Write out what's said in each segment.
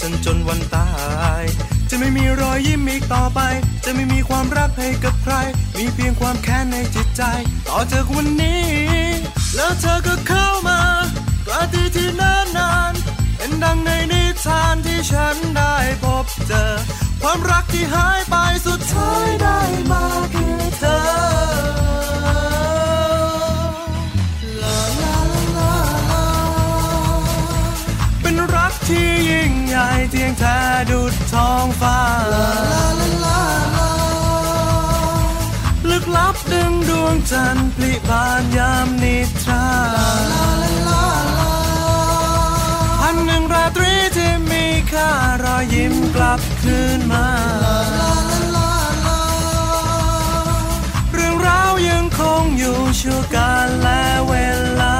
ฉันจนวันตาย จะไม่มีรอยยิ้มอีกต่อไป จะไม่มีความรักให้กับใคร มีเพียงความแค้นในจิตใจ ต่อจากวันนี้ แล้วเธอก็เข้ามากราตีที่นานนานเป็นดังในนิทานที่ฉันได้พบเจอ ความรักที่หายไปสุดท้ายได้มาคือเธ วงจันทร์ปลิบานยามนิทราพันหนึ่งราตรีที่มีค่ารอยยิ้มกลับคืนมา เรื่องราวยังคงอยู่ชั่วการและเวลา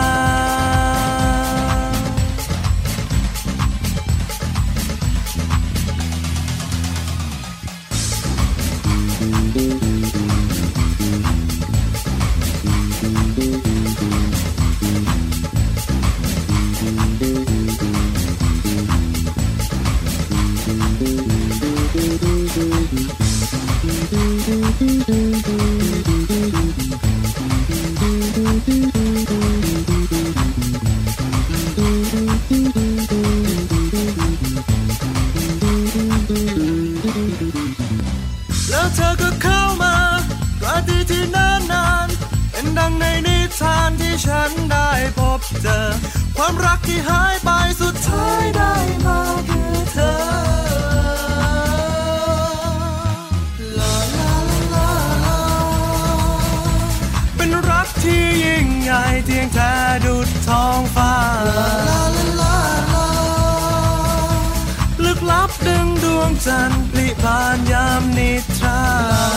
จันทร์พลิบานยามนิทรา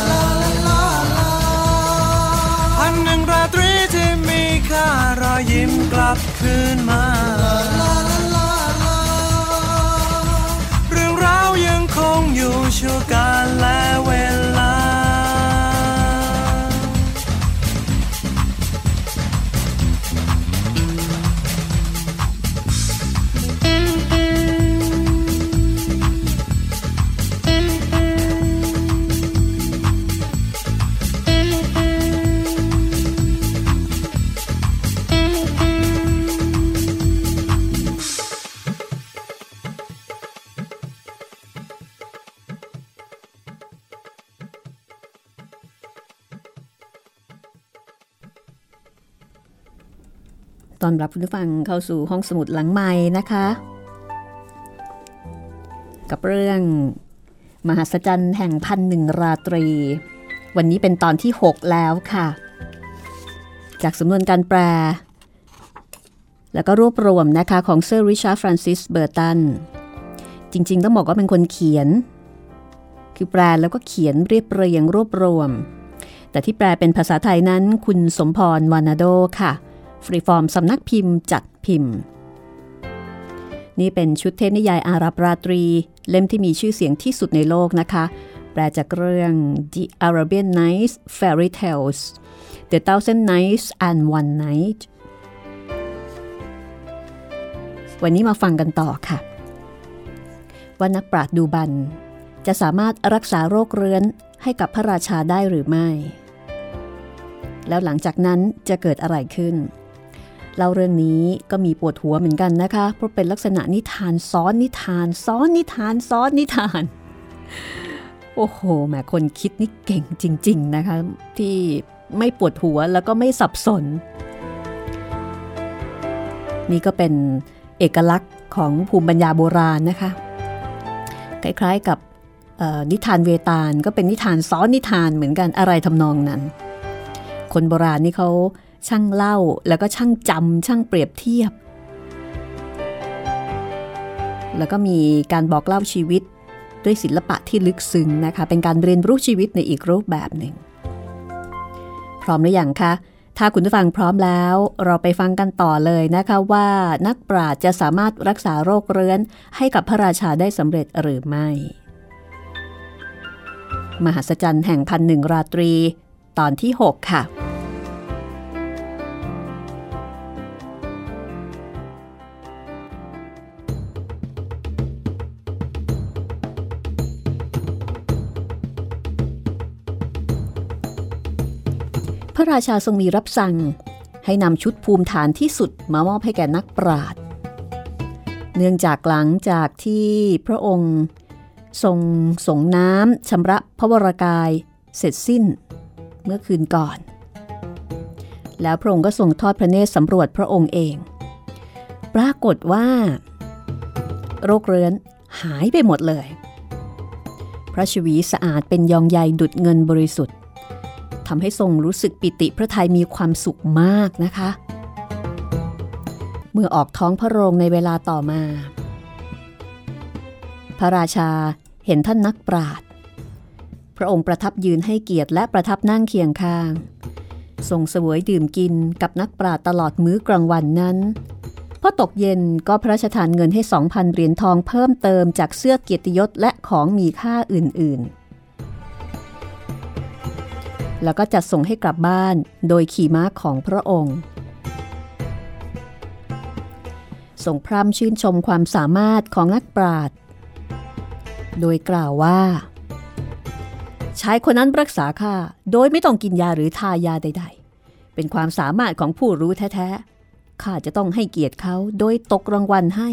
ลาลาลาลาพันหนึ่งราตรีที่มีค่ารอยยิ้มกลับคืนมา รับผู้ฟังเข้าสู่ห้องสมุดหลังใหม่นะคะ กับเรื่องมหัศจรรย์แห่งพันหนึ่งราตรี วันนี้เป็นตอนที่ 6 แล้วค่ะ จากสำนวนการแปล แล้วก็รวบรวมนะคะของเซอร์ริชาร์ดฟรานซิสเบอร์ตัน จริงๆ ต้องบอกว่าเป็นคนเขียน คือแปลแล้วก็เขียนเรียบเรียงรวบรวม แต่ที่แปลเป็นภาษาไทยนั้นคุณสมพรวานาโดค่ะ ฟรีฟอร์มสำนักพิมพ์จัดพิมพ์ นี่เป็นชุดเทพนิยายอารับราตรี เล่มที่มีชื่อเสียงที่สุดในโลกนะคะ แปลจากเรื่อง The Arabian Nights Fairy Tales The Thousand Nights and One Night วันนี้มาฟังกันต่อค่ะว่านักปราชญ์ดูบัน จะสามารถรักษาโรคเรื้อนให้กับพระราชาได้หรือไม่ แล้วหลังจากนั้นจะเกิดอะไรขึ้น เล่าเรื่องนี้ก็มีปวดหัวเหมือนกันนะคะ เพราะเป็นลักษณะนิทานซ้อนนิทานซ้อนนิทานซ้อนนิทาน โอ้โหแหมคนคิดนี่เก่งจริง ๆนะคะ ที่ไม่ปวดหัวแล้วก็ไม่สับสน นี่ก็เป็นเอกลักษณ์ของภูมิปัญญาโบราณนะคะ คล้ายๆกับนิทานเวตาลก็เป็นนิทานซ้อนนิทานเหมือนกันอะไรทำนองนั้น คนโบราณนี่เขา ช่างเล่าแล้วก็ช่างจำช่างเปรียบเทียบ แล้วก็มีการบอกเล่าชีวิตด้วยศิลปะที่ลึกซึ้งนะคะ เป็นการเรียนรู้ชีวิตในอีกรูปแบบหนึ่ง พร้อมหรือยังคะถ้าคุณผู้ฟังพร้อมแล้ว เราไปฟังกันต่อเลยนะคะว่านักปราชญ์จะสามารถรักษาโรคเรื้อนให้กับพระราชาได้สำเร็จหรือไม่ มหัศจรรย์แห่งพันหนึ่งราตรี ตอนที่ 6 ค่ะ พระราชาทรงมีรับสั่ง ให้นำชุดภูมิฐานที่สุดมามอบให้แก่นักปราชญ์เนื่องจากหลังจากที่พระองค์ ทรงสงน้ำชำระพระวรากายเสร็จสิ้น เมื่อคืนก่อน แล้วพระองค์ก็ทรงทอดพระเนตรสำรวจพระองค์เอง ปรากฏว่า โรคเรื้อนหายไปหมดเลย พระชวีสะอาดเป็นยองใยดุดเงินบริสุทธิ์ ทำให้ทรงรู้สึกปิติพระทัยมีความสุขมากนะคะ เมื่อออกท้องพระโรงในเวลาต่อมา พระราชาเห็นท่านนักปราดพระองค์ประทับยืนให้เกียรติและประทับนั่งเคียงข้างทรงเสวยดื่มกินกับนักปราดตลอดมื้อกลางวันนั้นพอตกเย็นก็พระราชทานเงินให้สองพันเหรียญทองเพิ่มเติมจากเสื้อเกียรติยศและของมีค่าอื่นๆ แล้วก็จัดส่งให้กลับบ้านโดยขี่ม้าของพระองค์ทรงพร่ำชื่นชมความสามารถของนักปราชญ์โดยกล่าวว่าชายคนนั้นรักษาข้าโดยไม่ต้องกินยาหรือทายาใด ๆ เป็นความสามารถของผู้รู้แท้ๆข้าจะต้องให้เกียรติเขาโดยตกรางวัลให้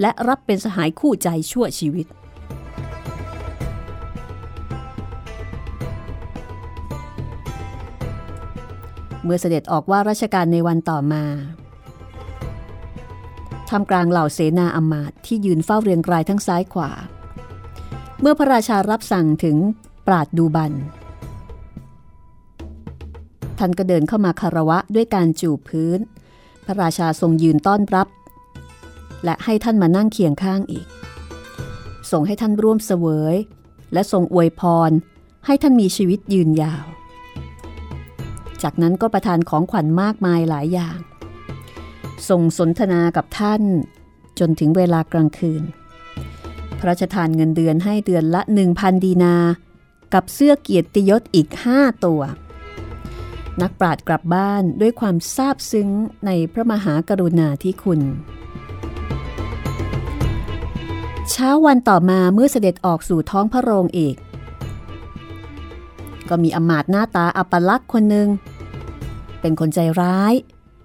และรับเป็นสหายคู่ใจชั่วชีวิต เมื่อเสด็จออกว่าราชการในวันต่อมาทำกลางเหล่าเสนาอมาตที่ยืนเฝ้าเรียงรายทั้งซ้ายขวา เมื่อพระราชารับสั่งถึงปราดดูบัน ท่านก็เดินเข้ามาคารวะด้วยการจูบพื้น พระราชาทรงยืนต้อนรับ และให้ท่านมานั่งเคียงข้างอีก ส่งให้ท่านร่วมเสวย และทรงอวยพร ให้ท่านมีชีวิตยืนยาว จากนั้นก็ประทานของขวัญมากมายหลายอย่างส่งสนทนากับท่านจนถึงเวลากลางคืน พระราชทานเงินเดือนให้เดือนละ 1,000 ดีนา กับเสื้อเกียรติยศอีก 5 ตัว นักปราดกลับบ้านด้วยความซาบซึ้งในพระมหากรุณาธิคุณ เช้าวันต่อมาเมื่อเสด็จออกสู่ท้องพระโรงอีก ก็มีอมาตหน้าตาอัปลักษ์คนหนึ่ง เป็นคนใจร้าย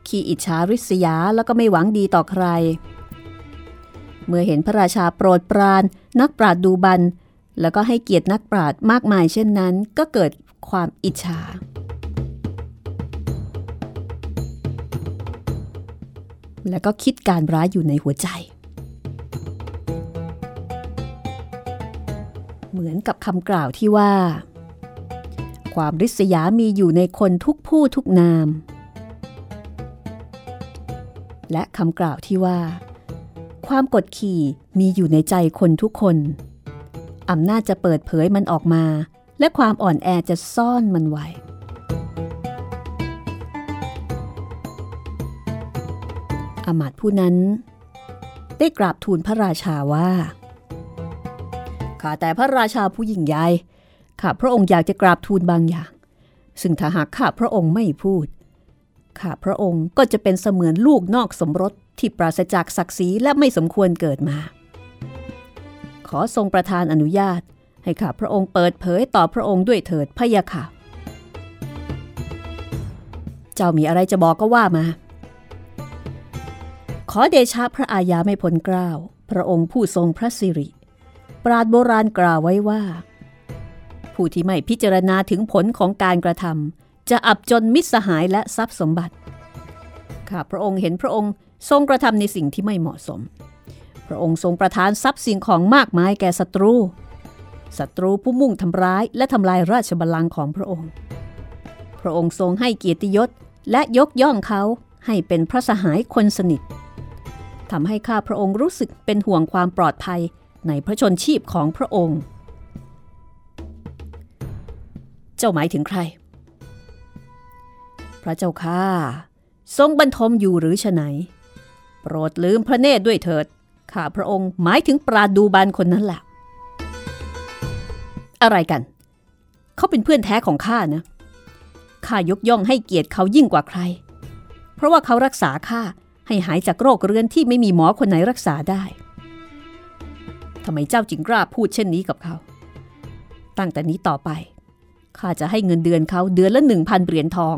ขี้อิจฉาริษยาแล้วก็ไม่หวังดีต่อใคร เมื่อเห็นพระราชาโปรดปราน นักปราดดูบัน แล้วก็ให้เกียรตินักปราดมากมายเช่นนั้น ก็เกิดความอิจฉา แล้วก็คิดการร้ายอยู่ในหัวใจ เหมือนกับคำกล่าวที่ว่า ความริษยามีอยู่ในคนทุกผู้ทุกนาม และคำกล่าวที่ว่า ความกดขี่มีอยู่ในใจคนทุกคน อำนาจจะเปิดเผยมันออกมา และความอ่อนแอจะซ่อนมันไว้อมาตผู้นั้น ได้กราบทูลพระราชาว่าข้าแต่พระราชาผู้ยิ่งใหญ่ ข้าพระองค์อยากจะกราบทูลบางอย่าง ซึ่งถ้าหากข้าพระองค์ไม่พูด ข้าพระองค์ก็จะเป็นเสมือนลูกนอกสมรสที่ปราศจากศักดิ์ศรีและไม่สมควรเกิดมา ขอทรงประทานอนุญาต ให้ข้าพระองค์เปิดเผยต่อพระองค์ด้วยเถิดพะยะค่ะ เจ้ามีอะไรจะบอกก็ว่ามา ขอเดชะพระอาญาไม่พ้นเกล้าพระองค์ผู้ทรงพระสิริ ปราดโบราณกล่าวไว้ว่า ผู้ที่ไม่พิจารณาถึงผลของการกระทำจะอับจนมิตรสหายและทรัพย์สมบัติข้าพระองค์เห็นพระองค์ทรงกระทำในสิ่งที่ไม่เหมาะสม พระองค์ทรงประทานทรัพย์สิ่งของมากมายแก่ศัตรูศัตรูผู้มุ่งทำร้ายและทำลายราชบัลลังก์ของพระองค์ พระองค์ทรงให้เกียรติยศและยกย่องเขาให้เป็นพระสหายคนสนิททำให้ข้าพระองค์รู้สึกเป็นห่วงความปลอดภัยในพระชนชีพของพระองค์ เจ้าหมายถึงใคร พระเจ้าข้าทรงบรรทมอยู่หรือฉไหนโปรดลืมพระเนตรด้วยเถิด ข้าพระองค์หมายถึงปราดูบานคนนั้นแหละอะไรกัน เขาเป็นเพื่อนแท้ของข้านะ ข้ายกย่องให้เกียรติเขายิ่งกว่าใคร เพราะว่าเขารักษาข้าให้หายจากโรคเรื้อนที่ไม่มีหมอคนไหนรักษาได้ทำไมเจ้าจึงกล้าพูดเช่นนี้กับเขา ตั้งแต่นี้ต่อไป ข้าจะให้เงินเดือนเขาเดือนละหนึ่งพันเหรียญทอง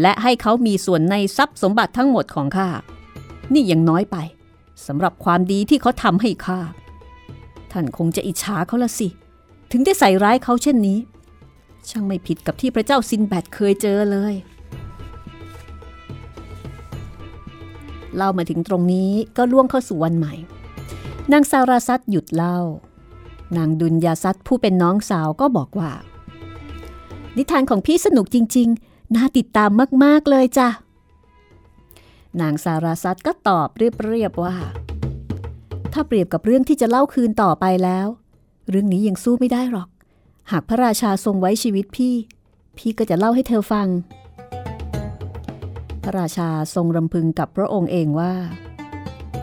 และให้เขามีส่วนในทรัพย์สมบัติทั้งหมดของข้า นี่ยังน้อยไปสำหรับความดีที่เขาทำให้ข้า ท่านคงจะอิจฉาเขาละสิ ถึงได้ใส่ร้ายเขาเช่นนี้ ช่างไม่ผิดกับที่พระเจ้าซินแบดเคยเจอเลย เล่ามาถึงตรงนี้ก็ล่วงเข้าสู่วันใหม่ นางซาราซัตหยุดเล่า นางดุลยาซัตผู้เป็นน้องสาวก็บอกว่า นิทานของพี่สนุกจริง ๆ น่าติดตามมาก ๆ เลยจ้ะ นางซาราซัตก็ตอบเรียบ ๆ ว่า ถ้าเปรียบกับเรื่องที่จะเล่าคืนต่อไปแล้ว เรื่องนี้ยังสู้ไม่ได้หรอก หากพระราชาทรงไว้ชีวิตพี่ พี่ก็จะเล่าให้เธอฟัง พระราชาทรงรำพึงกับพระองค์เองว่า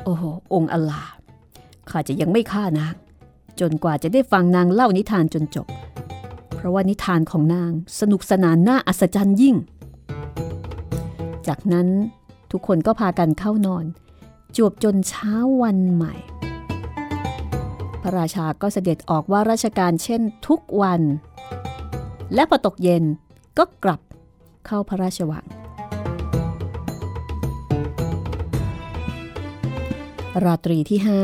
โอ้โห องค์อัลลาห์ข้าจะยังไม่ฆ่านางจนกว่าจะได้ฟังนางเล่านิทานจนจบ ราะว่านิทานของนางสนุกสนานน่าอัศจรรย์ยิ่ง จากนั้นทุกคนก็พากันเข้านอน จวบจนเช้าวันใหม่ พระราชาก็เสด็จออกว่าราชการเช่นทุกวัน และพอตกเย็นก็กลับเข้าพระราชวัง ราตรีที่ห้า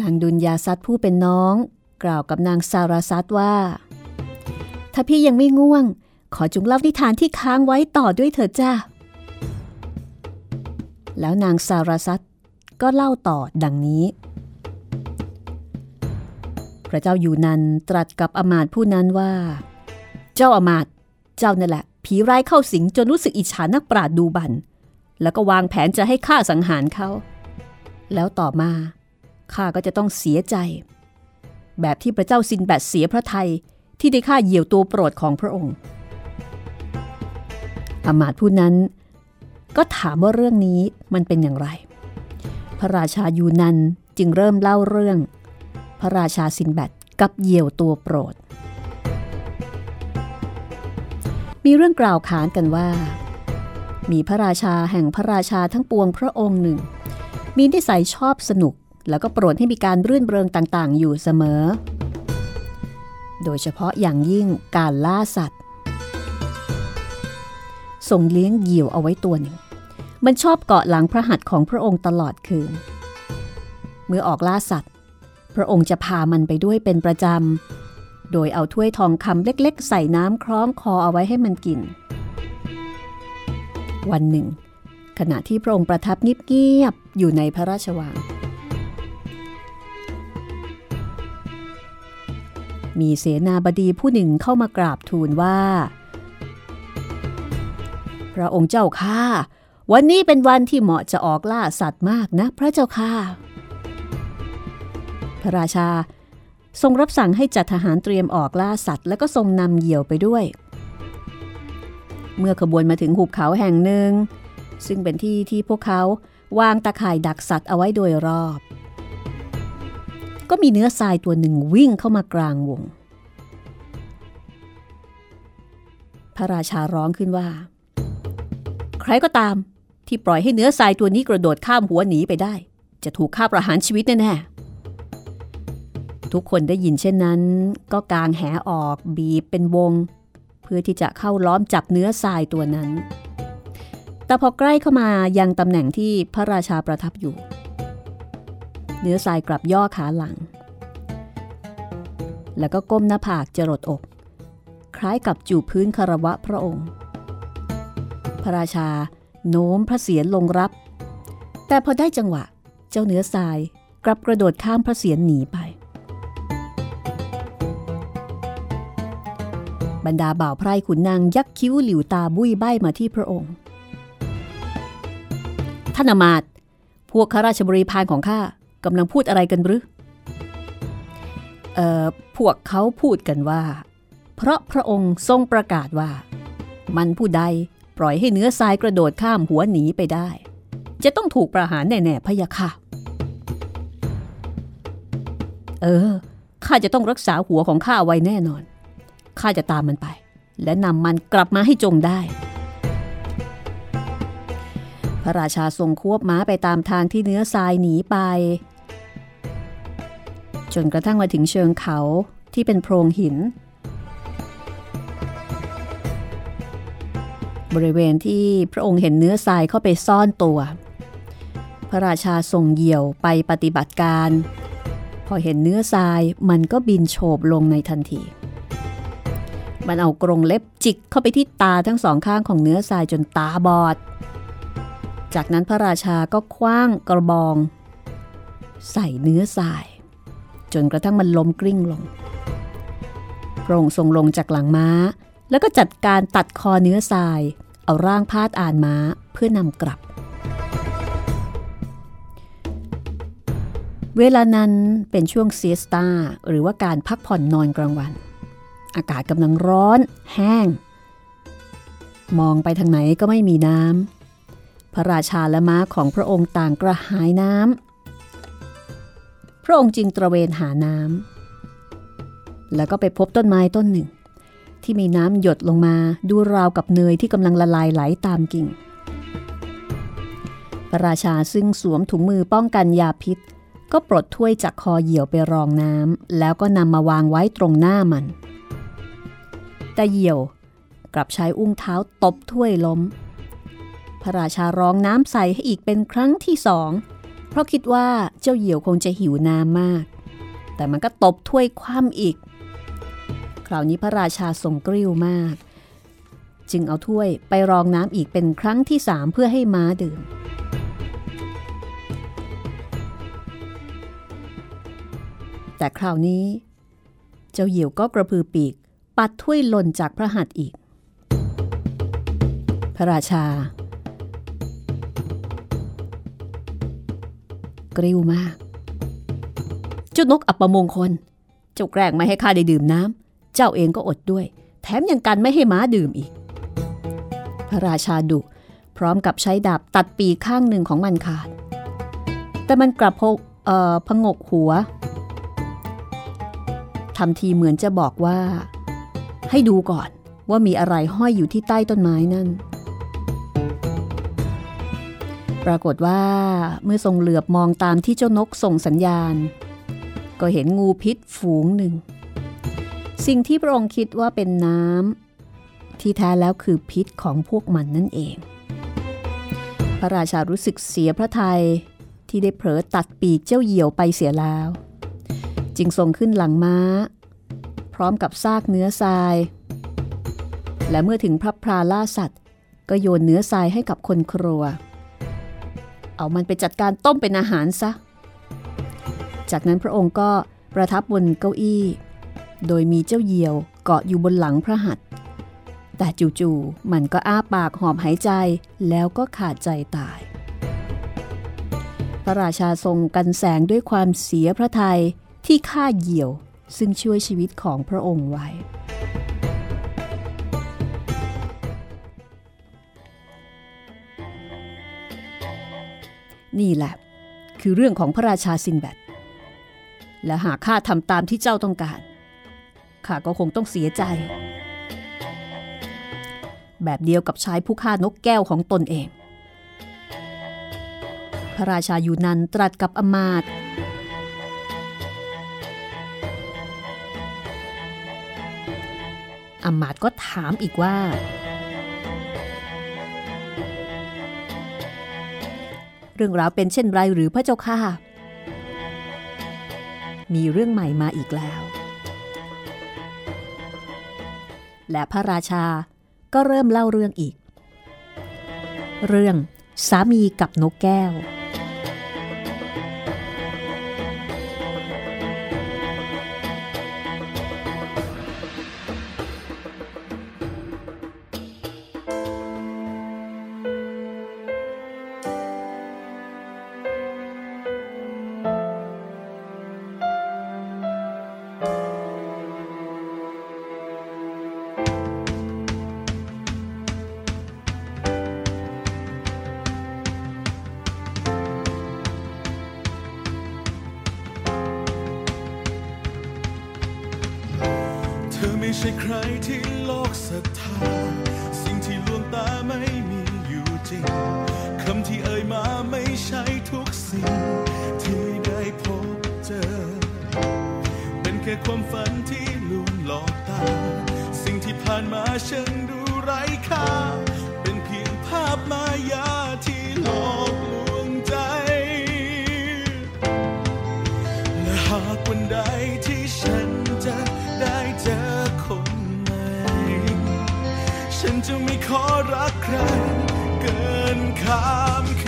นางดุลยาซัดผู้เป็นน้อง กล่าวกับนางซาราซัดว่า ถ้าพี่ยังไม่ง่วง ขอจงเล่านิทานที่ค้างไว้ต่อด้วยเถิดจ้าแล้วนางซาราซัตก็เล่าต่อดังนี้ พระเจ้าอยู่นันตรัสกับอมาตผู้นั้นว่า เจ้าอมาตเจ้านั่นแหละ ผีร้ายเข้าสิงจนรู้สึกอิจฉานักปราดดูบัน แล้วก็วางแผนจะให้ฆ่าสังหารเขา แล้วต่อมา ข้าก็จะต้องเสียใจ แบบที่พระเจ้าซินแบดเสียพระไทยที่ได้ฆ่าเหยี่ยวตัวโปรดของพระองค์อมาตผู้นั้นก็ถามว่าเรื่องนี้มันเป็นอย่างไร พระราชายูนันจึงเริ่มเล่าเรื่อง พระราชาซินแบดกับเหยี่ยวตัวโปรด มีเรื่องกล่าวขานกันว่า มีพระราชาแห่งพระราชาทั้งปวงพระองค์หนึ่ง มีนิสัยชอบสนุก แล้วก็โปรดให้มีการรื่นเริงต่างๆ อยู่เสมอ โดยเฉพาะอย่างยิ่งการล่าสัตว์ส่งเลี้ยงเหยี่ยวเอาไว้ตัวหนึ่ง มันชอบเกาะหลังพระหัตถ์ของพระองค์ตลอดคืน เมื่อออกล่าสัตว์ พระองค์จะพามันไปด้วยเป็นประจำ โดยเอาถ้วยทองคำเล็กๆ ใส่น้ำคล้องคอเอาไว้ให้มันกิน วันหนึ่ง ขณะที่พระองค์ประทับเงียบๆอยู่ในพระราชวัง มีเสนาบดีผู้หนึ่งเข้ามากราบทูลว่า พระองค์เจ้าข้าวันนี้เป็นวันที่เหมาะจะออกล่าสัตว์มากนะ พระเจ้าข้าพระราชาทรงรับสั่งให้จัดทหารเตรียมออกล่าสัตว์ แล้วก็ทรงนำเหยี่ยวไปด้วย เมื่อขบวนมาถึงหุบเขาแห่งหนึ่ง ซึ่งเป็นที่ที่พวกเขาวางตะข่ายดักสัตว์เอาไว้โดยรอบ ก็มีเนื้อทรายตัวหนึ่งวิ่งเข้ามากลางวง พระราชาร้องขึ้นว่า ใครก็ตามที่ปล่อยให้เนื้อทรายตัวนี้กระโดดข้ามหัวหนีไปได้ จะถูกฆ่าประหารชีวิตแน่ๆทุกคนได้ยินเช่นนั้น ก็กางแหออกบีบเป็นวง เพื่อที่จะเข้าล้อมจับเนื้อทรายตัวนั้น แต่พอใกล้เข้ามายังตำแหน่งที่พระราชาประทับอยู่ เนื้อทรายกลับย่อขาหลัง แล้วก็ก้มหน้าผากจรดอก คล้ายกับจูบพื้นคารวะพระองค์ พระราชาโน้มพระเศียรลงรับ แต่พอได้จังหวะเจ้าเนื้อทรายกลับกระโดดข้ามพระเศียรหนีไป บรรดาบ่าวไพร่ขุนนางยักคิ้วหลิวตาบุ้ยใบมาที่พระองค์ท่านอมาตพวกข้าราชบริพารของข้า กำลังพูดอะไรกันหรือเอ่อพวกเขาพูดกันว่า เพราะพระองค์ทรงประกาศว่า มันผู้ใดปล่อยให้เนื้อทรายกระโดดข้ามหัวหนีไปได้ จะต้องถูกประหารแน่ๆพะยะค่ะ เออข้าจะต้องรักษาหัวของข้าไว้แน่นอนข้าจะตามมันไป และนำมันกลับมาให้จงได้ พระราชาทรงควบม้าไปตามทางที่เนื้อทรายหนีไป จนกระทั่งมาถึงเชิงเขาที่เป็นโพรงหิน บริเวณที่พระองค์เห็นเนื้อทรายเข้าไปซ่อนตัว พระราชาทรงเหยี่ยวไปปฏิบัติการ พอเห็นเนื้อทรายมันก็บินโฉบลงในทันที มันเอากรงเล็บจิกเข้าไปที่ตาทั้งสองข้างของเนื้อทรายจนตาบอด จากนั้นพระราชาก็คว้างกระบอง ใส่เนื้อทราย จนกระทั่งมันล้มกลิ้งลงพระองค์ทรงลงจากหลังม้า แล้วก็จัดการตัดคอเนื้อทราย เอาร่างพาดอ่านม้าเพื่อนำกลับ เวลานั้นเป็นช่วงเซียสตาหรือว่าการพักผ่อนนอนกลางวัน อากาศกำลังร้อน แห้ง มองไปทางไหนก็ไม่มีน้ำพระราชาและม้าของพระองค์ต่างกระหายน้ำ พระองค์จึงตระเวนหาน้ำแล้วก็ไปพบต้นไม้ต้นหนึ่ง ที่มีน้ำหยดลงมาดูราวกับเนยที่กำลังละลายไหลตามกิ่ง พระราชาซึ่งสวมถุงมือป้องกันยาพิษ ก็ปลดถ้วยจากคอเหยี่ยวไปรองน้ำแล้วก็นำมาวางไว้ตรงหน้ามัน แต่เหยี่ยวกลับใช้อุ้งเท้าตบถ้วยล้ม พระราชาร้องน้ำใส่ให้อีกเป็นครั้งที่สอง เพราะคิดว่าเจ้าเหยี่ยวคงจะหิวน้ำมาก แต่มันก็ตบถ้วยคว่ำอีก คราวนี้พระราชาทรงกริ้วมาก จึงเอาถ้วยไปรองน้ำอีกเป็นครั้งที่สามเพื่อให้ม้าดื่ม แต่คราวนี้ เจ้าเหยี่ยวก็กระพือปีก ปัดถ้วยหล่นจากพระหัตถ์อีก พระราชา กริ้วมาก เจ้านกอัปมงคล เจ้าแกล้งไม่ให้ข้าได้ดื่มน้ำ เจ้าเองก็อดด้วย แถมยังกันไม่ให้ม้าดื่มอีก พระราชาดุพร้อมกับใช้ดาบตัดปีข้างหนึ่งของมันขาด แต่มันกลับพเอ่อพงกหัวทำทีเหมือนจะบอกว่า ให้ดูก่อนว่ามีอะไรห้อยอยู่ที่ใต้ต้นไม้นั่น ปรากฏว่าเมื่อทรงเหลือบมองตามที่เจ้านกส่งสัญญาณ ก็เห็นงูพิษฝูงหนึ่ง สิ่งที่พระองค์คิดว่าเป็นน้ำที่แท้แล้วคือพิษของพวกมันนั่นเอง พระราชารู้สึกเสียพระทัยที่ได้เผลอตัดปีกเจ้าเหยี่ยวไปเสียแล้ว จึงทรงขึ้นหลังม้า พร้อมกับซากเนื้อทราย และเมื่อถึงพระพราล่าสัตว์ ก็โยนเนื้อทรายให้กับคนครัว เอามันไปจัดการต้มเป็นอาหารซะ จากนั้นพระองค์ก็ประทับบนเก้าอี้ โดยมีเจ้าเหยี่ยวเกาะอยู่บนหลังพระหัตถ์แต่จู่ๆมันก็อ้าปากหอบหายใจแล้วก็ขาดใจตาย พระราชาทรงกันแสงด้วยความเสียพระทัยที่ฆ่าเหยี่ยวซึ่งช่วยชีวิตของพระองค์ไว้ นี่แหละ คือเรื่องของพระราชาซินแบดและหากข้าทำตามที่เจ้าต้องการข้าก็คงต้องเสียใจ แบบเดียวกับชายผู้ฆ่านกแก้วของตนเอง พระราชาอยู่นันตรัสกับอมาตย์อมาตย์ก็ถามอีกว่า เรื่องราวเป็นเช่นไรหรือพระเจ้าค่ะมีเรื่องใหม่มาอีกแล้ว และพระราชาก็เริ่มเล่าเรื่องอีก เรื่องสามีกับนกแก้ว ช่ใครที่โลกศรัทธาสิ่งที่ลวงตาไม่มีอยู่จริงคำที่เอ่ยมาไม่ใช่ทุกสิ่ง ที่ได้พบเจอ เป็นแค่ความฝันที่ลวงหลอกตา สิ่งที่ผ่านมาฉันดูไร้ค่า เป็นเพียงภาพมายา จะไม่ขอรักใคร เกินคำ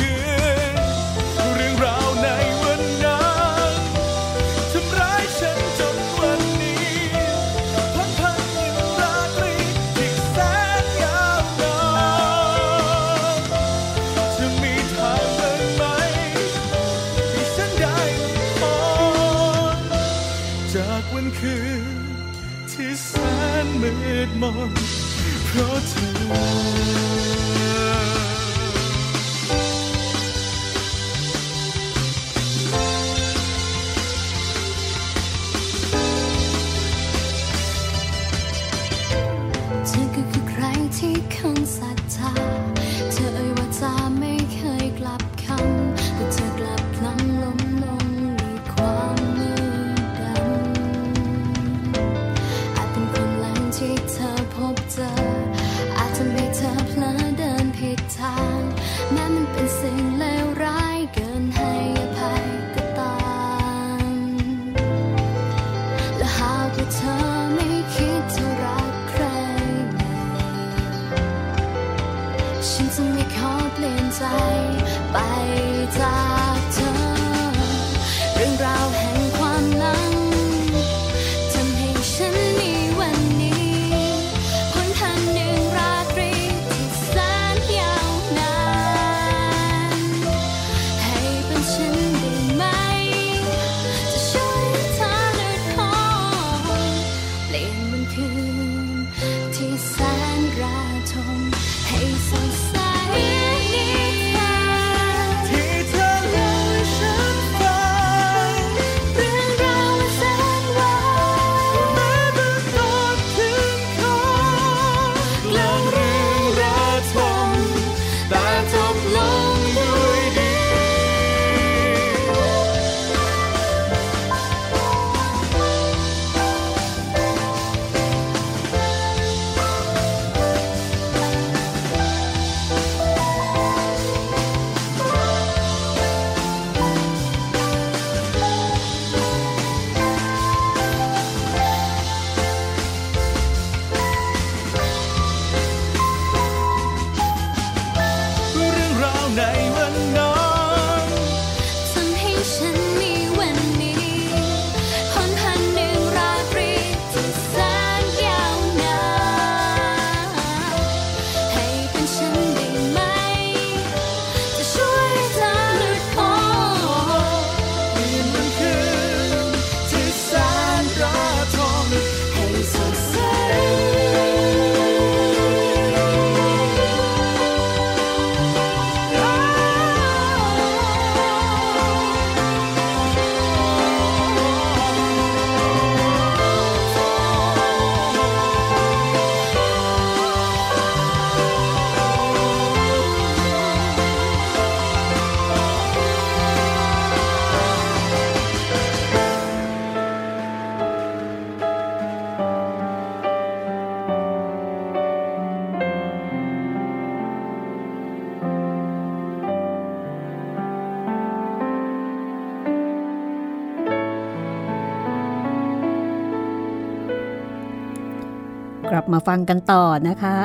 กลับมาฟังกันต่อนะคะ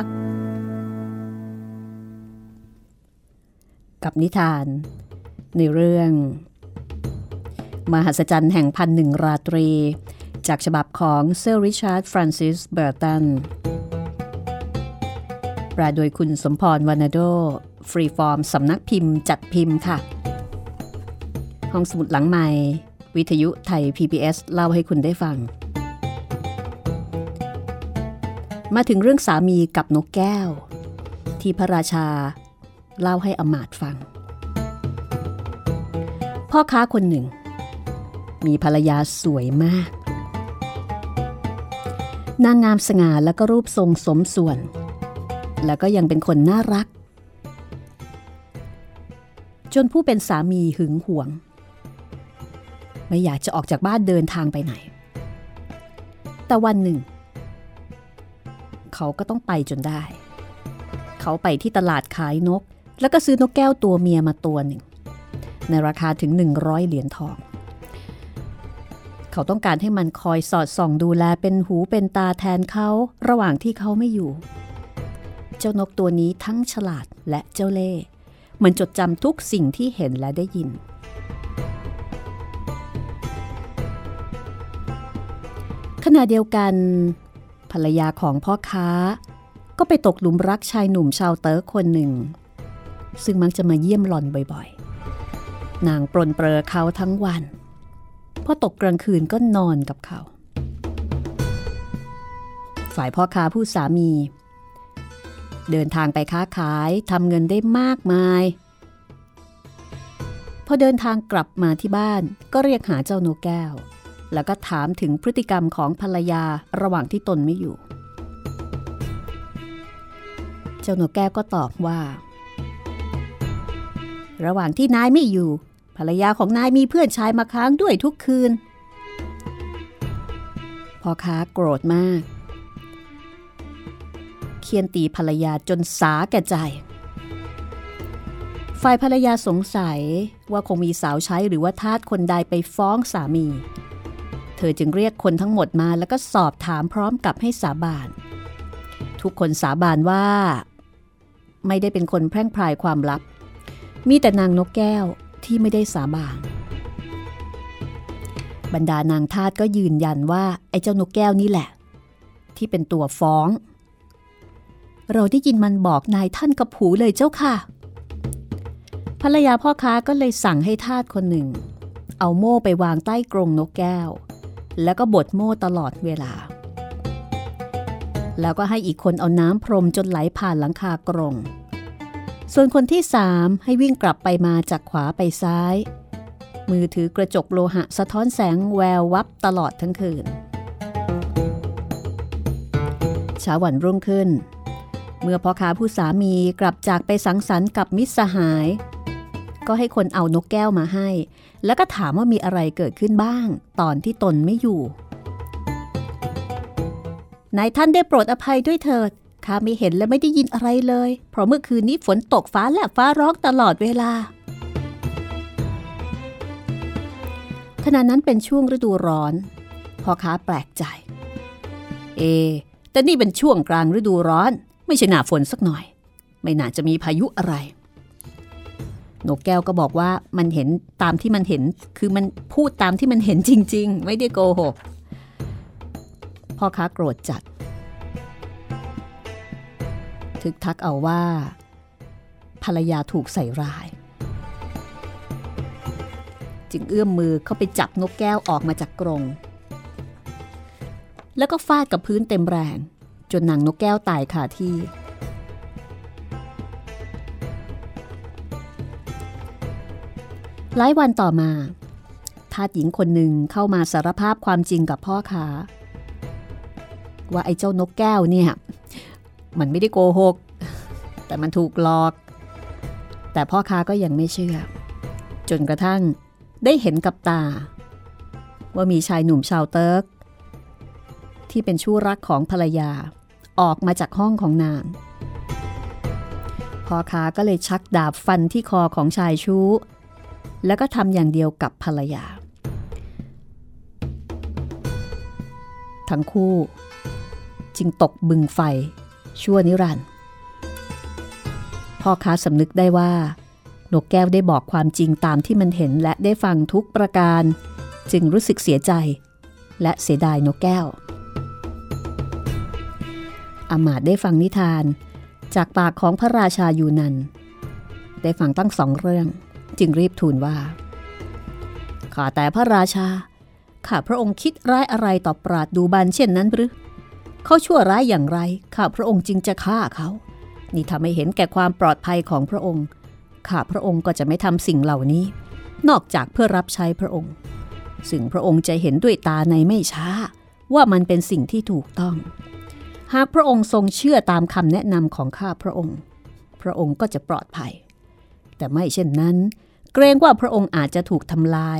กับนิทาน ในเรื่อง มหัศจรรย์แห่งพันหนึ่งราตรี จากฉบับของเซอร์ริชาร์ดฟรานซิสเบอร์ตันแปลโดยคุณสมพรวาร์นาโด ฟรีฟอร์มสำนักพิมพ์จัดพิมพ์ค่ะ ห้องสมุดหลังใหม่ วิทยุไทย PBS เล่าให้คุณได้ฟัง มาถึงเรื่องสามีกับนกแก้ว ที่พระราชาเล่าให้อมาต์ฟัง พ่อค้าคนหนึ่ง มีภรรยาสวยมาก นางงามสง่าแล้วก็รูปทรงสมส่วน แล้วก็ยังเป็นคนน่ารัก จนผู้เป็นสามีหึงหวง ไม่อยากจะออกจากบ้านเดินทางไปไหน แต่วันหนึ่ง เขาก็ต้องไปจนได้ เขาไปที่ตลาดขายนก แล้วก็ซื้อนกแก้วตัวเมียมาตัวหนึ่ง ในราคาถึง 100 เหรียญทอง เขาต้องการให้มันคอยสอดส่องดูแลเป็นหูเป็นตาแทนเขาระหว่างที่เขาไม่อยู่ เจ้านกตัวนี้ทั้งฉลาดและเจ้าเล่ห์เหมือนจดจำทุกสิ่งที่เห็นและได้ยินขณะเดียวกัน ภรรยาของพ่อค้า ก็ไปตกหลุมรักชายหนุ่มชาวเติร์กคนหนึ่ง ซึ่งมักจะมาเยี่ยมหล่อนบ่อยๆ นางปรนเปรอเขาทั้งวันพอตกกลางคืนก็นอนกับเขา ฝ่ายพ่อค้าผู้สามี เดินทางไปค้าขายทำเงินได้มากมายพอเดินทางกลับมาที่บ้านก็เรียกหาเจ้านกแก้ว แล้วก็ถามถึงพฤติกรรมของภรรยาระหว่างที่ตนไม่อยู่ เจ้านกแก้วก็ตอบว่า ระหว่างที่นายไม่อยู่ ภรรยาของนายมีเพื่อนชายมาค้างด้วยทุกคืนพ่อค้าโกรธมาก เคียนตีภรรยาจนสาแก่ใจ ฝ่ายภรรยาสงสัยว่าคงมีสาวใช้หรือว่าทาสคนใดไปฟ้องสามี เธอจึงเรียกคนทั้งหมดมาแล้วก็สอบถามพร้อมกับให้สาบาน ทุกคนสาบานว่า ไม่ได้เป็นคนแพร่งพรายความลับ มีแต่นางนกแก้วที่ไม่ได้สาบาน บรรดานางทาสก็ยืนยันว่าไอ้เจ้านกแก้วนี่แหละ ที่เป็นตัวฟ้อง เราได้ยินมันบอกนายท่านกับผูเลยเจ้าค่ะ ภรรยาพ่อค้าก็เลยสั่งให้ทาสคนหนึ่งเอาโม่ไปวางใต้กรงนกแก้ว แล้วก็บดโม่ตลอดเวลา แล้วก็ให้อีกคนเอาน้ำพรมจนไหลผ่านหลังคากรง ส่วนคนที่สามให้วิ่งกลับไปมาจากขวาไปซ้าย มือถือกระจกโลหะสะท้อนแสงแวววับตลอดทั้งคืนเช้าวันรุ่งขึ้น เมื่อพ่อค้าผู้สามีกลับจากไปสังสรรค์กับมิตรสหาย ก็ให้คนเอานกแก้วมาให้ แล้วก็ถามว่ามีอะไรเกิดขึ้นบ้าง ตอนที่ตนไม่อยู่นายท่านได้โปรดอภัยด้วยเถิดข้าไม่เห็นและไม่ได้ยินอะไรเลย เพราะเมื่อคืนนี้ฝนตกฟ้าแลบฟ้าร้องตลอดเวลา ขณะนั้นเป็นช่วงฤดูร้อนพ่อค้าแปลกใจ เอ แต่นี่เป็นช่วงกลางฤดูร้อน ไม่ใช่หนาฝนสักหน่อย ไม่น่าจะมีพายุอะไร นกแก้วก็บอกว่ามันเห็นตามที่มันเห็น คือมันพูดตามที่มันเห็นจริง ๆ ไม่ได้โกหก พ่อค้าโกรธจัด ทึกทักเอาว่า ภรรยาถูกใส่ร้าย จึงเอื้อมมือเข้าไปจับนกแก้วออกมาจากกรง แล้วก็ฟาดกับพื้นเต็มแรง จนนางนกแก้วตายคาที่ หลายวันต่อมาทาสหญิงคนหนึ่งเข้ามาสารภาพความจริงกับพ่อค้าว่าไอ้เจ้านกแก้วเนี่ย มันไม่ได้โกหก แต่มันถูกหลอก แต่พ่อค้าก็ยังไม่เชื่อ จนกระทั่งได้เห็นกับตา ว่ามีชายหนุ่มชาวเติร์ก ที่เป็นชู้รักของภรรยาออกมาจากห้องของนางพ่อค้าก็เลยชักดาบฟันที่คอของชายชู้ แล้วก็ทำอย่างเดียวกับภรรยา ทั้งคู่จึงตกบึงไฟ ชั่วนิรันดร์พ่อค้าสำนึกได้ว่า นกแก้วได้บอกความจริงตามที่มันเห็นและได้ฟังทุกประการ จึงรู้สึกเสียใจ และเสียดายนกแก้ว อามาตได้ฟังนิทาน จากปากของพระราชาอยู่นัน ได้ฟังตั้งสองเรื่อง จึงรีบทูลว่า ข้าแต่พระราชา ข้าพระองค์คิดร้ายอะไรต่อปราดดูบันเช่นนั้นหรือ เขาชั่วร้ายอย่างไร ข้าพระองค์จึงจะฆ่าเขา นี่ทำให้เห็นแก่ความปลอดภัยของพระองค์ ข้าพระองค์ก็จะไม่ทำสิ่งเหล่านี้ นอกจากเพื่อรับใช้พระองค์ ซึ่งพระองค์จะเห็นด้วยตาในไม่ช้า ว่ามันเป็นสิ่งที่ถูกต้อง หากพระองค์ทรงเชื่อตามคำแนะนำของข้าพระองค์ พระองค์ก็จะปลอดภัยแต่ไม่เช่นนั้น เกรงว่าพระองค์อาจจะถูกทำลาย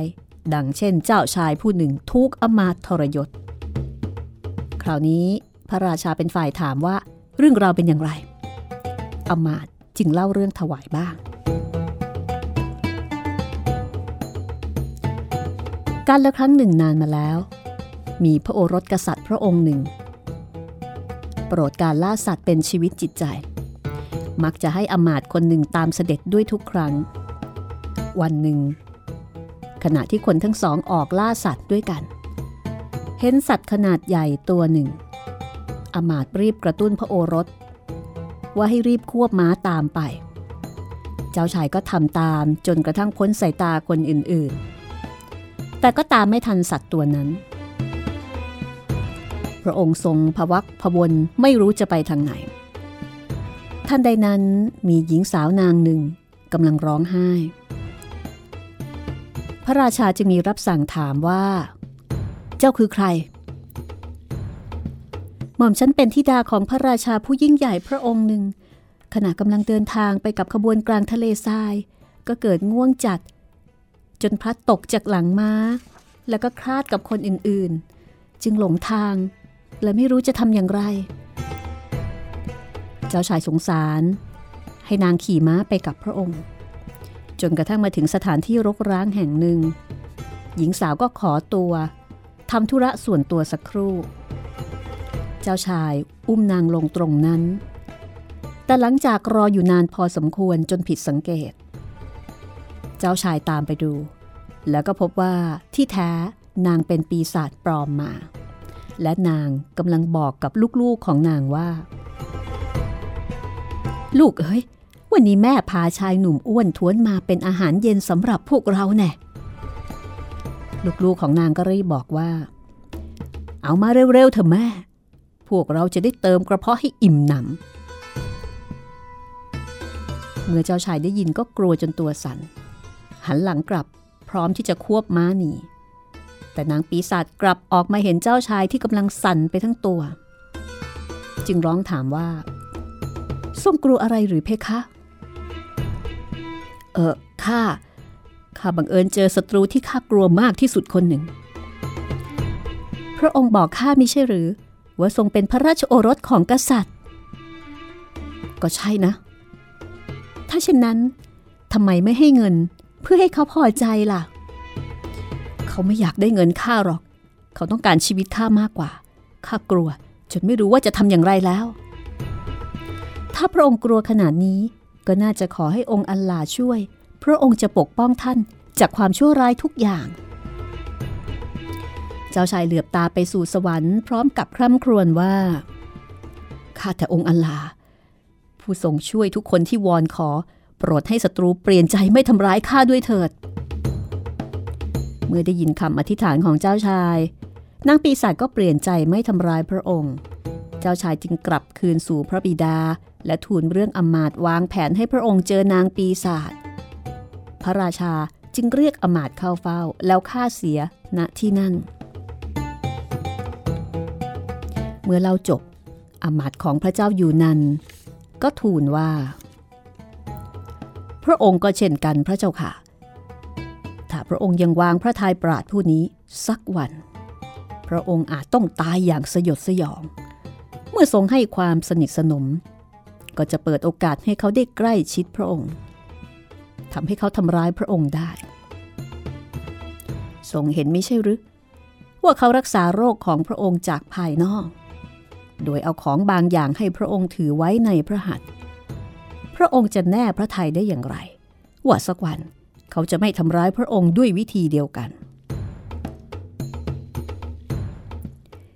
ดังเช่นเจ้าชายผู้หนึ่งทุกอมาตย์ทรยศ คราวนี้พระราชาเป็นฝ่ายถามว่าเรื่องราวเป็นอย่างไร อมาตย์จึงเล่าเรื่องถวายบ้าง การละครั้งหนึ่งนานมาแล้ว มีพระโอรสกษัตริย์พระองค์หนึ่ง โปรดการล่าสัตว์เป็นชีวิตจิตใจ มักจะให้อมาตคนหนึ่งตามเสด็จด้วยทุกครั้ง วันหนึ่ง ขณะที่คนทั้งสองออกล่าสัตว์ด้วยกัน เห็นสัตว์ขนาดใหญ่ตัวหนึ่ง อมาตรีบกระตุ้นพระโอรส ว่าให้รีบควบม้าตามไป เจ้าชายก็ทำตามจนกระทั่งพ้นสายตาคนอื่นๆ แต่ก็ตามไม่ทันสัตว์ตัวนั้น พระองค์ทรงพวักพวนไม่รู้จะไปทางไหนท่านใดนั้นมีหญิงสาวนางหนึ่งกำลังร้องไห้ ระราชาจึงมีรับสั่งถามว่า เจ้าคือใคร หม่อมฉันเป็นธิดาของพระราชาผู้ยิ่งใหญ่พระองค์หนึ่ง ขณะกำลังเดินทางไปกับขบวนกลางทะเลทราย ก็เกิดง่วงจัด จนพลัดตกจากหลังม้า แล้วก็คลาดกับคนอื่นๆ จึงหลงทาง และไม่รู้จะทำอย่างไร เจ้าชายสงสาร ให้นางขี่ม้าไปกับพระองค์ จนกระทั่งมาถึงสถานที่รกร้างแห่งหนึ่ง หญิงสาวก็ขอตัวทำธุระส่วนตัวสักครู่ เจ้าชายอุ้มนางลงตรงนั้น แต่หลังจากรออยู่นานพอสมควรจนผิดสังเกต เจ้าชายตามไปดู แล้วก็พบว่าที่แท้นางเป็นปีศาจปลอมมา และนางกำลังบอกกับลูกๆของนางว่า ลูกเอ้ย วันนี้แม่พาชายหนุ่มอ้วนท้วนมาเป็นอาหารเย็นสำหรับพวกเราแน่ลูกๆของนางก็รีบบอกว่า เอามาเร็วๆเถอะแม่ พวกเราจะได้เติมกระเพาะให้อิ่มหนำเมื่อเจ้าชายได้ยินก็กลัวจนตัวสัน่นหันหลังกลับพร้อมที่จะควบม้าหนีแต่นางปีศาจกลับออกมาเห็นเจ้าชายที่กำลังสั่นไปทั้งตัว จึงร้องถามว่าทรงกลัวอะไรหรือเพคะ เออข้าข้าบังเอิญเจอศัตรูที่ข้ากลัวมากที่สุดคนหนึ่ง พระองค์บอกข้าม่ใช่หรือ ว่าทรงเป็นพระราชโอรสของกษัตริย์ ก็ใช่นะ ถ้าเช่นนั้นทำไมไม่ให้เงินเพื่อให้เขาพอใจล่ะ เขาไม่อยากได้เงินข้าหรอก เขาต้องการชีวิตข้ามากกว่า ข้ากลัวจนไม่รู้ว่าจะทำอย่างไรแล้ว ถ้าพระองค์กลัวขนาดนี้ ก็น่าจะขอให้องค์อัลลาช่วย พระองค์จะปกป้องท่านจากความชั่วร้ายทุกอย่าง เจ้าชายเหลือบตาไปสู่สวรรค์พร้อมกับคร่ำครวญว่า ข้าแต่องค์อัลลา ผู้ทรงช่วยทุกคนที่วอนขอ โปรดให้ศัตรูเปลี่ยนใจไม่ทำร้ายข้าด้วยเถิด เมื่อได้ยินคำอธิษฐานของเจ้าชาย นางปีศาจก็เปลี่ยนใจไม่ทำร้ายพระองค์ เจ้าชายจึงกลับคืนสู่พระบิดา และทูลเรื่องอมาต์วางแผนให้พระองค์เจอนางปีศาจพระราชาจึงเรียกอมาต์เข้าเฝ้าแล้วฆ่าเสียณที่นั่น เมื่อเล่าจบอมาต์ของพระเจ้าอยู่นันก็ทูลว่า พระองค์ก็เช่นกันพระเจ้าค่ะ ถ้าพระองค์ยังวางพระทัยปราดผู้นี้สักวัน พระองค์อาจต้องตายอย่างสยดสยอง เมื่อทรงให้ความสนิทสนม ก็จะเปิดโอกาสให้เขาได้ใกล้ชิดพระองค์ทำให้เขาทำร้ายพระองค์ได้ ทรงเห็นไม่ใช่หรือว่าเขารักษาโรคของพระองค์จากภายนอก โดยเอาของบางอย่างให้พระองค์ถือไว้ในพระหัตถ์พระองค์จะแน่พระทัยได้อย่างไร ว่าสักวันเขาจะไม่ทำร้ายพระองค์ด้วยวิธีเดียวกัน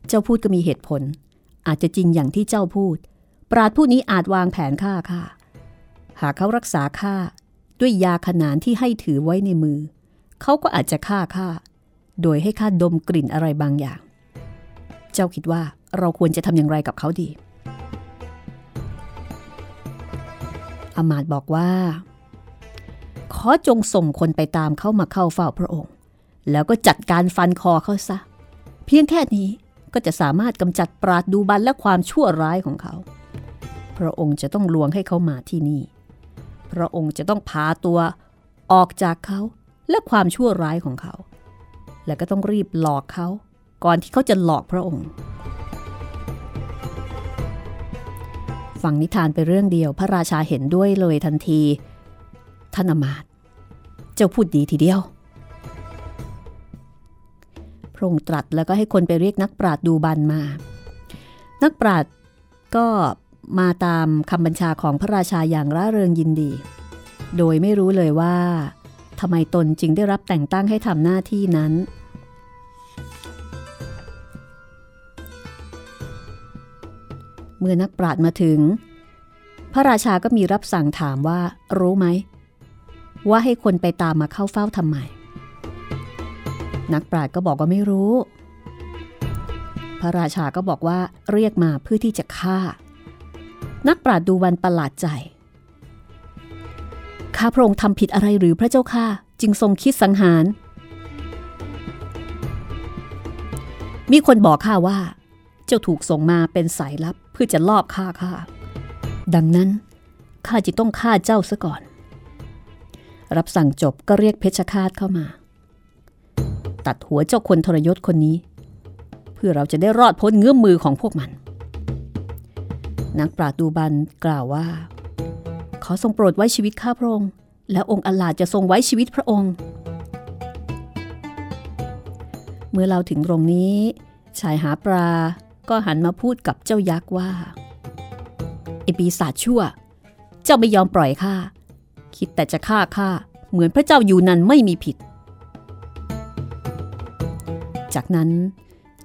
เจ้าพูดก็มีเหตุผล อาจจะจริงอย่างที่เจ้าพูด ราดผู้นี้อาจวางแผนฆ่าข้าหากเขารักษาข้าด้วยยาขนานที่ให้ถือไว้ในมือ เขาก็อาจจะฆ่าข้าโดยให้ข้าดมกลิ่นอะไรบางอย่าง เจ้าคิดว่าเราควรจะทำอย่างไรกับเขาดีอมาตย์บอกว่า ขอจงส่งคนไปตามเข้ามาเข้าเฝ้าพระองค์ แล้วก็จัดการฟันคอเขาซะ เพียงแค่นี้ก็จะสามารถกำจัดปราดดูบันและความชั่วร้ายของเขา พระองค์จะต้องลวงให้เขามาที่นี่ พระองค์จะต้องพาตัวออกจากเขาและความชั่วร้ายของเขา และก็ต้องรีบหลอกเขา ก่อนที่เขาจะหลอกพระองค์ ฟังนิทานไปเรื่องเดียวพระราชาเห็นด้วยเลยทันที ท่านอมาตเจ้าพูดดีทีเดียว พระองค์ตรัสแล้วก็ให้คนไปเรียกนักปราดดูบันมา นักปราดก็ มาตามคำบัญชาของพระราชาอย่างร่าเริงยินดี โดยไม่รู้เลยว่าทำไมตนจึงได้รับแต่งตั้งให้ทำหน้าที่นั้น เมื่อนักปราดมาถึง พระราชาก็มีรับสั่งถามว่ารู้ไหม ว่าให้คนไปตามมาเข้าเฝ้าทำไม นักปราดก็บอกว่าไม่รู้ พระราชาก็บอกว่าเรียกมาเพื่อที่จะฆ่า นักปราดดูวันประหลาดใจ ข้าพระองค์ทำผิดอะไรหรือพระเจ้าข้าจึงทรงคิดสังหาร มีคนบอกข้าว่า เจ้าถูกส่งมาเป็นสายลับเพื่อจะลอบฆ่าข้า ดังนั้นข้าจะต้องฆ่าเจ้าซะก่อน รับสั่งจบก็เรียกเพชฌฆาตเข้ามา ตัดหัวเจ้าคนทรยศคนนี้ เพื่อเราจะได้รอดพ้นเงื้อมมือของพวกมัน นักปราดูบันกล่าวว่า ขอทรงโปรดไว้ชีวิตข้าพระองค์ แล้วองค์อัลลาจะทรงไว้ชีวิตพระองค์ เมื่อเราถึงตรงนี้ ชายหาปลาก็หันมาพูดกับเจ้ายักษ์ว่าไอปีศาจชั่ว เจ้าไม่ยอมปล่อยข้าคิดแต่จะฆ่าข้าเหมือนพระเจ้าอยู่นันไม่มีผิด จากนั้น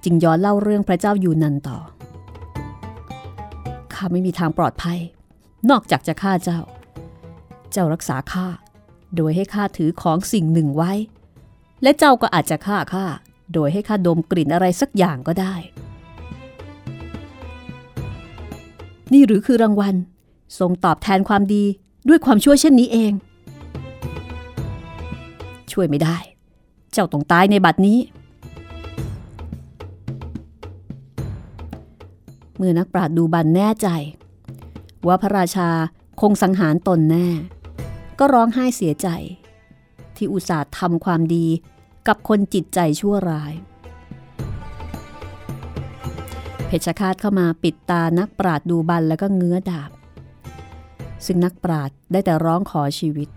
จึงย้อนเล่าเรื่องพระเจ้าอยู่นันต่อ ข้าไม่มีทางปลอดภัย นอกจากจะฆ่าเจ้า เจ้ารักษาข้าโดยให้ข้าถือของสิ่งหนึ่งไว้ และเจ้าก็อาจจะฆ่าข้าโดยให้ข้าดมกลิ่นอะไรสักอย่างก็ได้ นี่หรือคือรางวัลทรงตอบแทนความดีด้วยความชั่วเช่นนี้เอง ช่วยไม่ได้ เจ้าต้องตายในบัดนี้ เมื่อนักปราดดูบันแน่ใจ ว่าพระราชาคงสังหารตนแน่ ก็ร้องไห้เสียใจ ที่อุตส่าห์ทำความดีกับคนจิตใจชั่วร้าย เพชฌฆาตเข้ามาปิดตานักปราดดูบันแล้วก็เงื้อดาบ ซึ่งนักปราดได้แต่ร้องขอชีวิต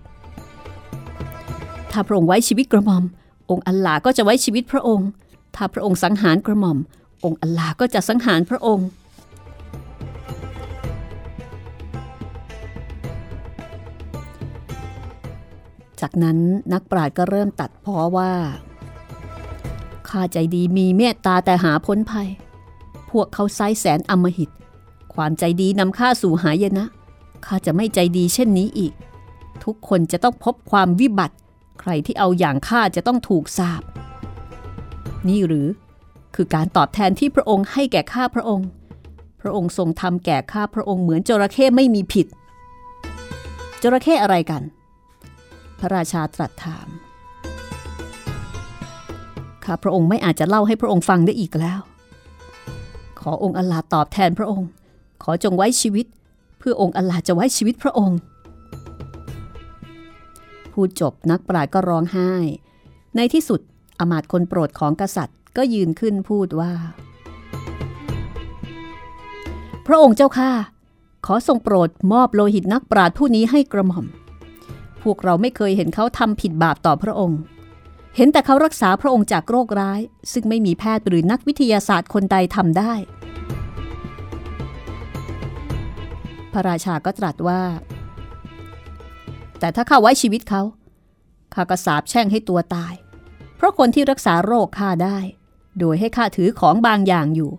ถ้าพระองค์ไว้ชีวิตกระหม่อม องค์อัลลาก็จะไว้ชีวิตพระองค์ ถ้าพระองค์สังหารกระหม่อม องค์อัลลาก็จะสังหารพระองค์ จากนั้นนักปราชญ์ก็เริ่มตัดพ้อว่า ข้าใจดีมีเมตตาแต่หาพ้นภัย พวกเขาไซแสนอมหิต ความใจดีนำข้าสู่หายนะ ข้าจะไม่ใจดีเช่นนี้อีก ทุกคนจะต้องพบความวิบัติ ใครที่เอาอย่างข้าจะต้องถูกสาบ นี่หรือคือการตอบแทนที่พระองค์ให้แก่ข้าพระองค์ พระองค์ทรงทำแก่ข้าพระองค์เหมือนจระเข้ไม่มีผิดจระเข้อะไรกัน พระราชาตรัสถาม ข้าพระองค์ไม่อาจจะเล่าให้พระองค์ฟังได้อีกแล้ว ขอองค์อัลลาตอบแทนพระองค์ ขอจงไว้ชีวิต เพื่อองค์อัลลาจะไว้ชีวิตพระองค์ พูดจบนักปราชญ์ก็ร้องไห้ ในที่สุดอมาตคนโปรดของกษัตริย์ก็ยืนขึ้นพูดว่า พระองค์เจ้าข้าขอทรงโปรดมอบโลหิตนักปราชญ์ผู้นี้ให้กระหม่อม พวกเราไม่เคยเห็นเขาทำผิดบาปต่อพระองค์ เห็นแต่เขารักษาพระองค์จากโรคร้าย ซึ่งไม่มีแพทย์หรือนักวิทยาศาสตร์คนใดทำได้ พระราชาก็ตรัสว่า แต่ถ้าข้าไว้ชีวิตเขาข้าก็สาบแช่งให้ตัวตาย เพราะคนที่รักษาโรคข้าได้ โดยให้ข้าถือของบางอย่างอยู่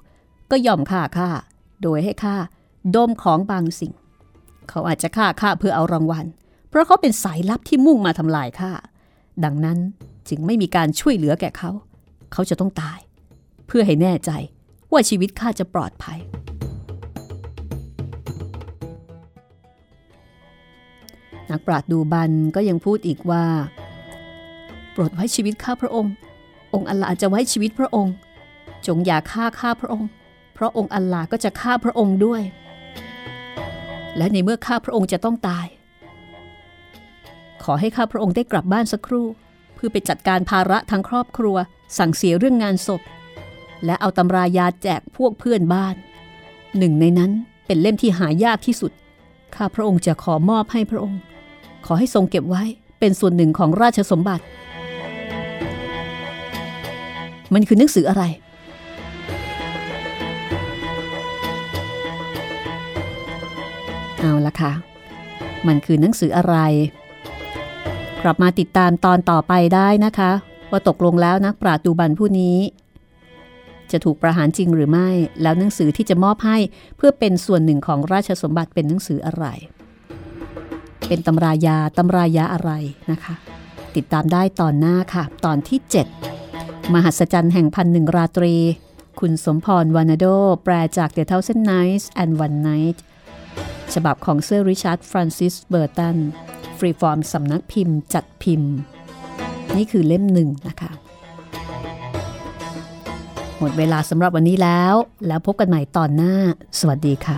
ก็ย่อมฆ่าข้าโดยให้ข้าดมของบางสิ่ง เขาอาจจะฆ่าข้าเพื่อเอารางวัล เพราะเขาเป็นสายลับที่มุ่งมาทำลายข้าดังนั้นจึงไม่มีการช่วยเหลือแก่เขา เขาจะต้องตาย เพื่อให้แน่ใจว่าชีวิตข้าจะปลอดภัย นักปราชญ์ดูบันก็ยังพูดอีกว่า โปรดไว้ชีวิตข้าพระองค์ องค์อัลลาห์จะไว้ชีวิตพระองค์ จงอย่าฆ่าข้าพระองค์ เพราะองค์อัลลาห์ก็จะฆ่าพระองค์ด้วย และในเมื่อข้าพระองค์จะต้องตาย ขอให้ข้าพระองค์ได้กลับบ้านสักครู่ เพื่อไปจัดการภาระทางครอบครัว สั่งเสียเรื่องงานศพ และเอาตำรายาแจกพวกเพื่อนบ้าน หนึ่งในนั้นเป็นเล่มที่หายากที่สุด ข้าพระองค์จะขอมอบให้พระองค์ ขอให้ทรงเก็บไว้เป็นส่วนหนึ่งของราชสมบัติ มันคือหนังสืออะไรเอาละค่ะ มันคือหนังสืออะไร กลับมาติดตามตอนต่อไปได้นะคะ ว่าตกลงแล้วนักปราชญ์ดูบันผู้นี้ จะถูกประหารจริงหรือไม่ แล้วหนังสือที่จะมอบให้เพื่อเป็นส่วนหนึ่งของราชสมบัติเป็นหนังสืออะไร เป็นตำรายาตำรายาอะไรนะคะ ติดตามได้ตอนหน้าค่ะ ตอนที่ 7 มหัศจรรย์แห่งพันหนึ่งราตรี คุณสมพรวาร์นาโด แปลจาก The Thousand Nights and One Night ฉบับของเซอร์ริชาร์ดฟรานซิสเบอร์ตัน ฟรีฟอร์มสำนักพิมพ์ จัดพิมพ์ นี่คือเล่มหนึ่งนะคะ หมดเวลาสำหรับวันนี้แล้ว แล้วพบกันใหม่ตอนหน้า สวัสดีค่ะ